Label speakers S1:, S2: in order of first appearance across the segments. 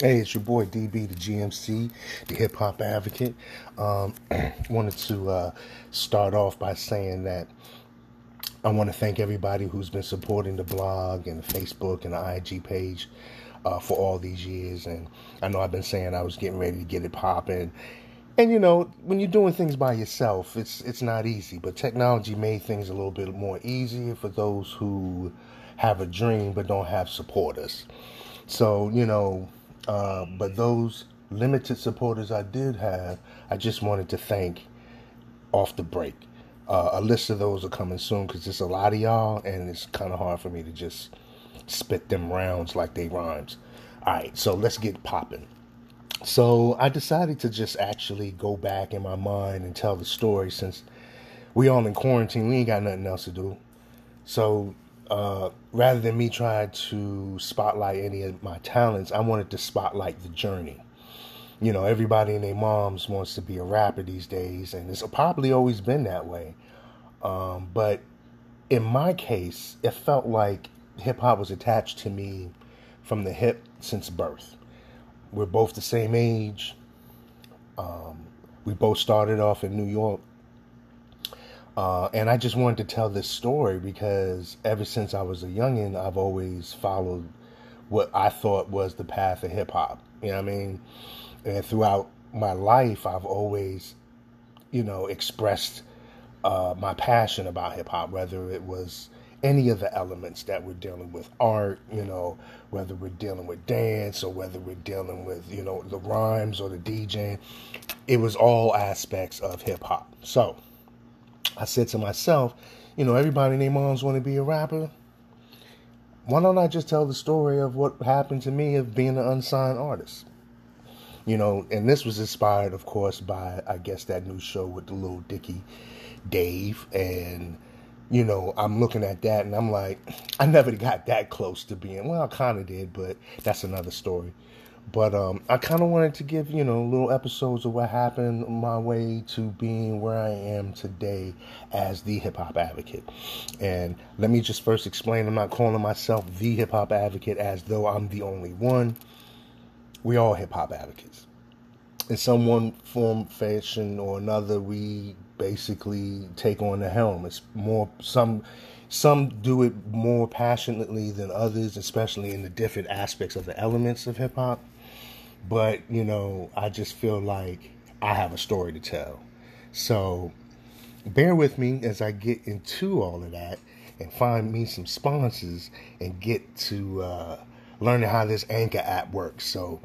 S1: Hey, it's your boy DB, the GMC, the hip hop advocate. Um, wanted to uh, start off by saying that I want to thank everybody who's been supporting the blog and the Facebook and the IG page uh, for all these years. And I know I've been saying I was getting ready to get it popping. And you know, when you're doing things by yourself, it's it's not easy. But technology made things a little bit more easier for those who have a dream but don't have supporters. So you know uh, but those limited supporters I did have, I just wanted to thank off the break. Uh, a list of those are coming soon because there's a lot of y'all, and it's kind of hard for me to just spit them rounds like they rhymes. All right, so let's get popping. So I decided to just actually go back in my mind and tell the story since we all in quarantine. We ain't got nothing else to do. So uh, rather than me trying to spotlight any of my talents, I wanted to spotlight the journey. You know, everybody and their moms wants to be a rapper these days, and it's probably always been that way. Um, but in my case, it felt like hip hop was attached to me from the hip since birth. We're both the same age. Um, we both started off in New York uh, and I just wanted to tell this story because ever since I was a youngin, I've always followed what I thought was the path of hip hop. You know what I mean? And throughout my life, I've always, you know, expressed uh, my passion about hip hop, whether it was any of the elements that we're dealing with art, you know, whether we're dealing with dance or whether we're dealing with, you know, the rhymes or the DJing. It was all aspects of hip hop. So, I said to myself, you know, everybody and their moms want to be a rapper. Why don't I just tell the story of what happened to me of being an unsigned artist? You know, and this was inspired, of course, by I guess that new show with the Lil Dicky Dave. And, you know, I'm looking at that and I'm like, I never got that close to being, well, I kind of did, but that's another story. But um, I kind of wanted to give, you know, little episodes of what happened my way to being where I am today as the hip hop advocate. And let me just first explain I'm not calling myself the hip hop advocate as though I'm the only one. We all hip hop advocates. In some one form, fashion, or another, we basically take on the helm. It's more some some do it more passionately than others, especially in the different aspects of the elements of hip hop. But, you know, I just feel like I have a story to tell. So bear with me as I get into all of that and find me some sponsors and get to uh, learning how this Anchor app works. So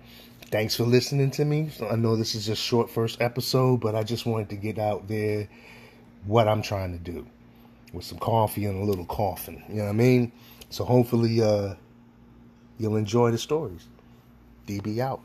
S1: thanks for listening to me. I know this is a short first episode, but I just wanted to get out there what I'm trying to do with some coffee and a little coughing. You know what I mean? So hopefully uh, you'll enjoy the stories. DB out.